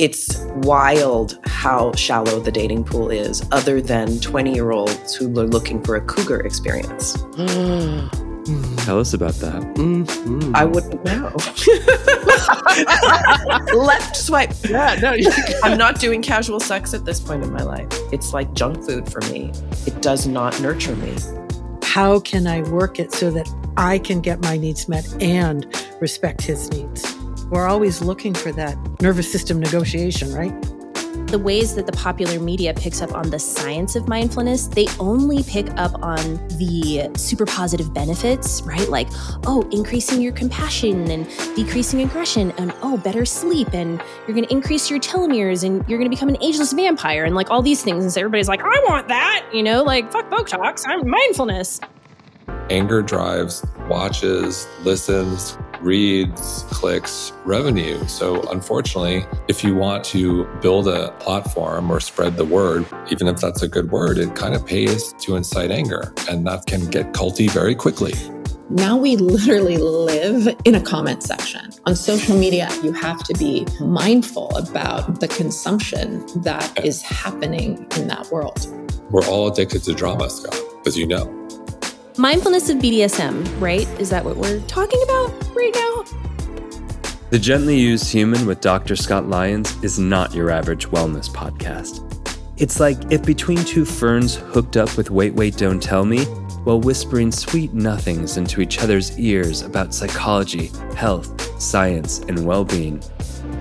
It's wild how shallow the dating pool is, other than 20 year olds who are looking for a cougar experience. Tell us about that. Mm-hmm. I wouldn't know. Left swipe. Yeah, no. I'm not doing casual sex at this point in my life. It's like junk food for me. It does not nurture me. How can I work it so that I can get my needs met and respect his needs? We're always looking for that nervous system negotiation, right? the ways that the popular media picks up on the science of mindfulness, they only pick up on the super positive benefits, right? Like, oh, increasing your compassion and decreasing aggression, and oh, better sleep, and you're going to increase your telomeres, and you're going to become an ageless vampire, and like all these things. And so everybody's like, I want that, you know, like fuck Botox, I'm mindfulness. Anger drives, watches, listens, reads, clicks, revenue. So, unfortunately, if you want to build a platform or spread the word, even if that's a good word, it kind of pays to incite anger. And that can get culty very quickly. Now we literally live in a comment section. On social media, you have to be mindful about the consumption that is happening in that world. We're all addicted to drama, Scott, as you know. Mindfulness of BDSM, right? Is that what we're talking about right now? The Gently Used Human with Dr. Scott Lyons is not your average wellness podcast. It's like if between two ferns hooked up with Wait, Wait, Don't Tell Me, while whispering sweet nothings into each other's ears about psychology, health, science, and well being.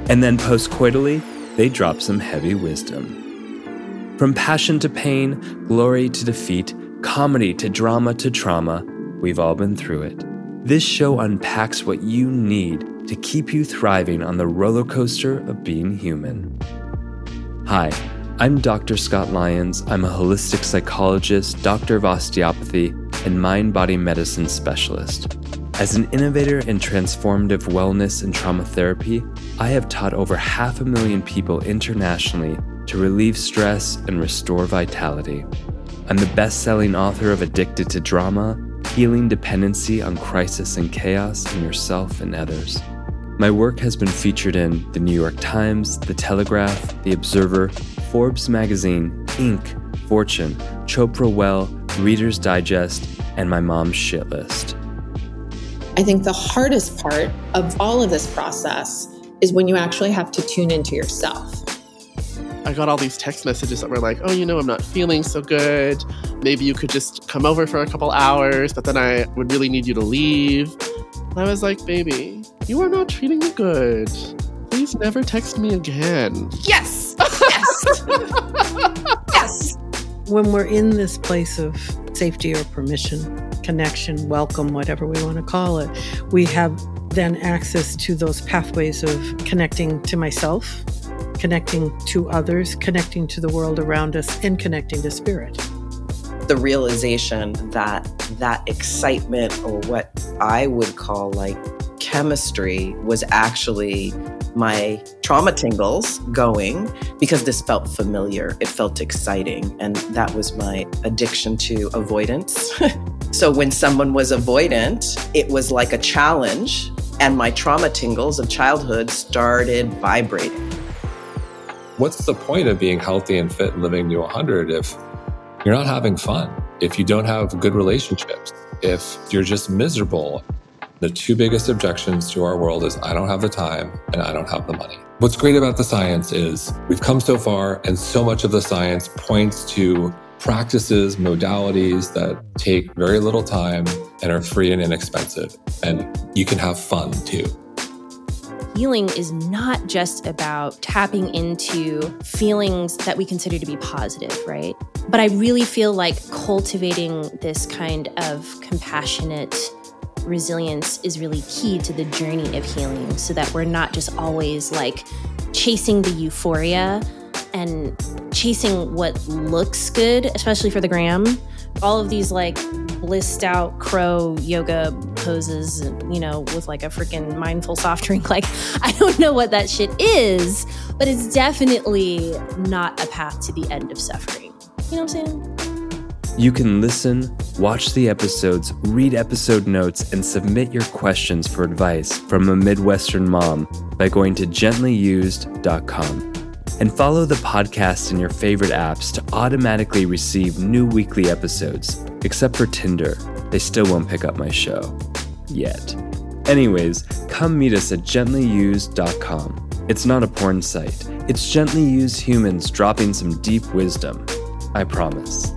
And then postcoitally, they drop some heavy wisdom. From passion to pain, glory to defeat, comedy to drama to trauma, we've all been through it. This show unpacks what you need to keep you thriving on the roller coaster of being human. Hi, I'm Dr. Scott Lyons. I'm a holistic psychologist, doctor of osteopathy, and mind body medicine specialist. As an innovator in transformative wellness and trauma therapy, I have taught over half a million people internationally to relieve stress and restore vitality. I'm the best selling author of Addicted to Drama Healing Dependency on Crisis and Chaos in Yourself and Others. My work has been featured in The New York Times, The Telegraph, The Observer, Forbes Magazine, Inc., Fortune, Chopra Well, Reader's Digest, and my mom's shit list. I think the hardest part of all of this process is when you actually have to tune into yourself. I got all these text messages that were like, oh, you know, I'm not feeling so good. Maybe you could just come over for a couple hours, but then I would really need you to leave. And I was like, baby, you are not treating me good. Please never text me again. Yes! Yes! yes! When we're in this place of safety or permission, connection, welcome, whatever we want to call it, we have then access to those pathways of connecting to myself, connecting to others, connecting to the world around us, and connecting to spirit. The realization that that excitement, or what I would call like chemistry, was actually my trauma tingles going because this felt familiar. It felt exciting. And that was my addiction to avoidance. so when someone was avoidant, it was like a challenge. And my trauma tingles of childhood started vibrating what's the point of being healthy and fit and living to 100 if you're not having fun, if you don't have good relationships, if you're just miserable? The two biggest objections to our world is I don't have the time and I don't have the money. What's great about the science is we've come so far, and so much of the science points to practices, modalities that take very little time and are free and inexpensive. And you can have fun too healing is not just about tapping into feelings that we consider to be positive, right? But I really feel like cultivating this kind of compassionate resilience is really key to the journey of healing so that we're not just always like chasing the euphoria and chasing what looks good, especially for the gram. All of these like blissed out crow yoga poses, you know, with like a freaking mindful soft drink. Like, I don't know what that shit is, but it's definitely not a path to the end of suffering. You know what I'm saying? You can listen, watch the episodes, read episode notes, and submit your questions for advice from a Midwestern mom by going to gentlyused.com. And follow the podcast in your favorite apps to automatically receive new weekly episodes, except for Tinder. They still won't pick up my show. Yet. Anyways, come meet us at gentlyused.com. It's not a porn site, it's gently used humans dropping some deep wisdom. I promise.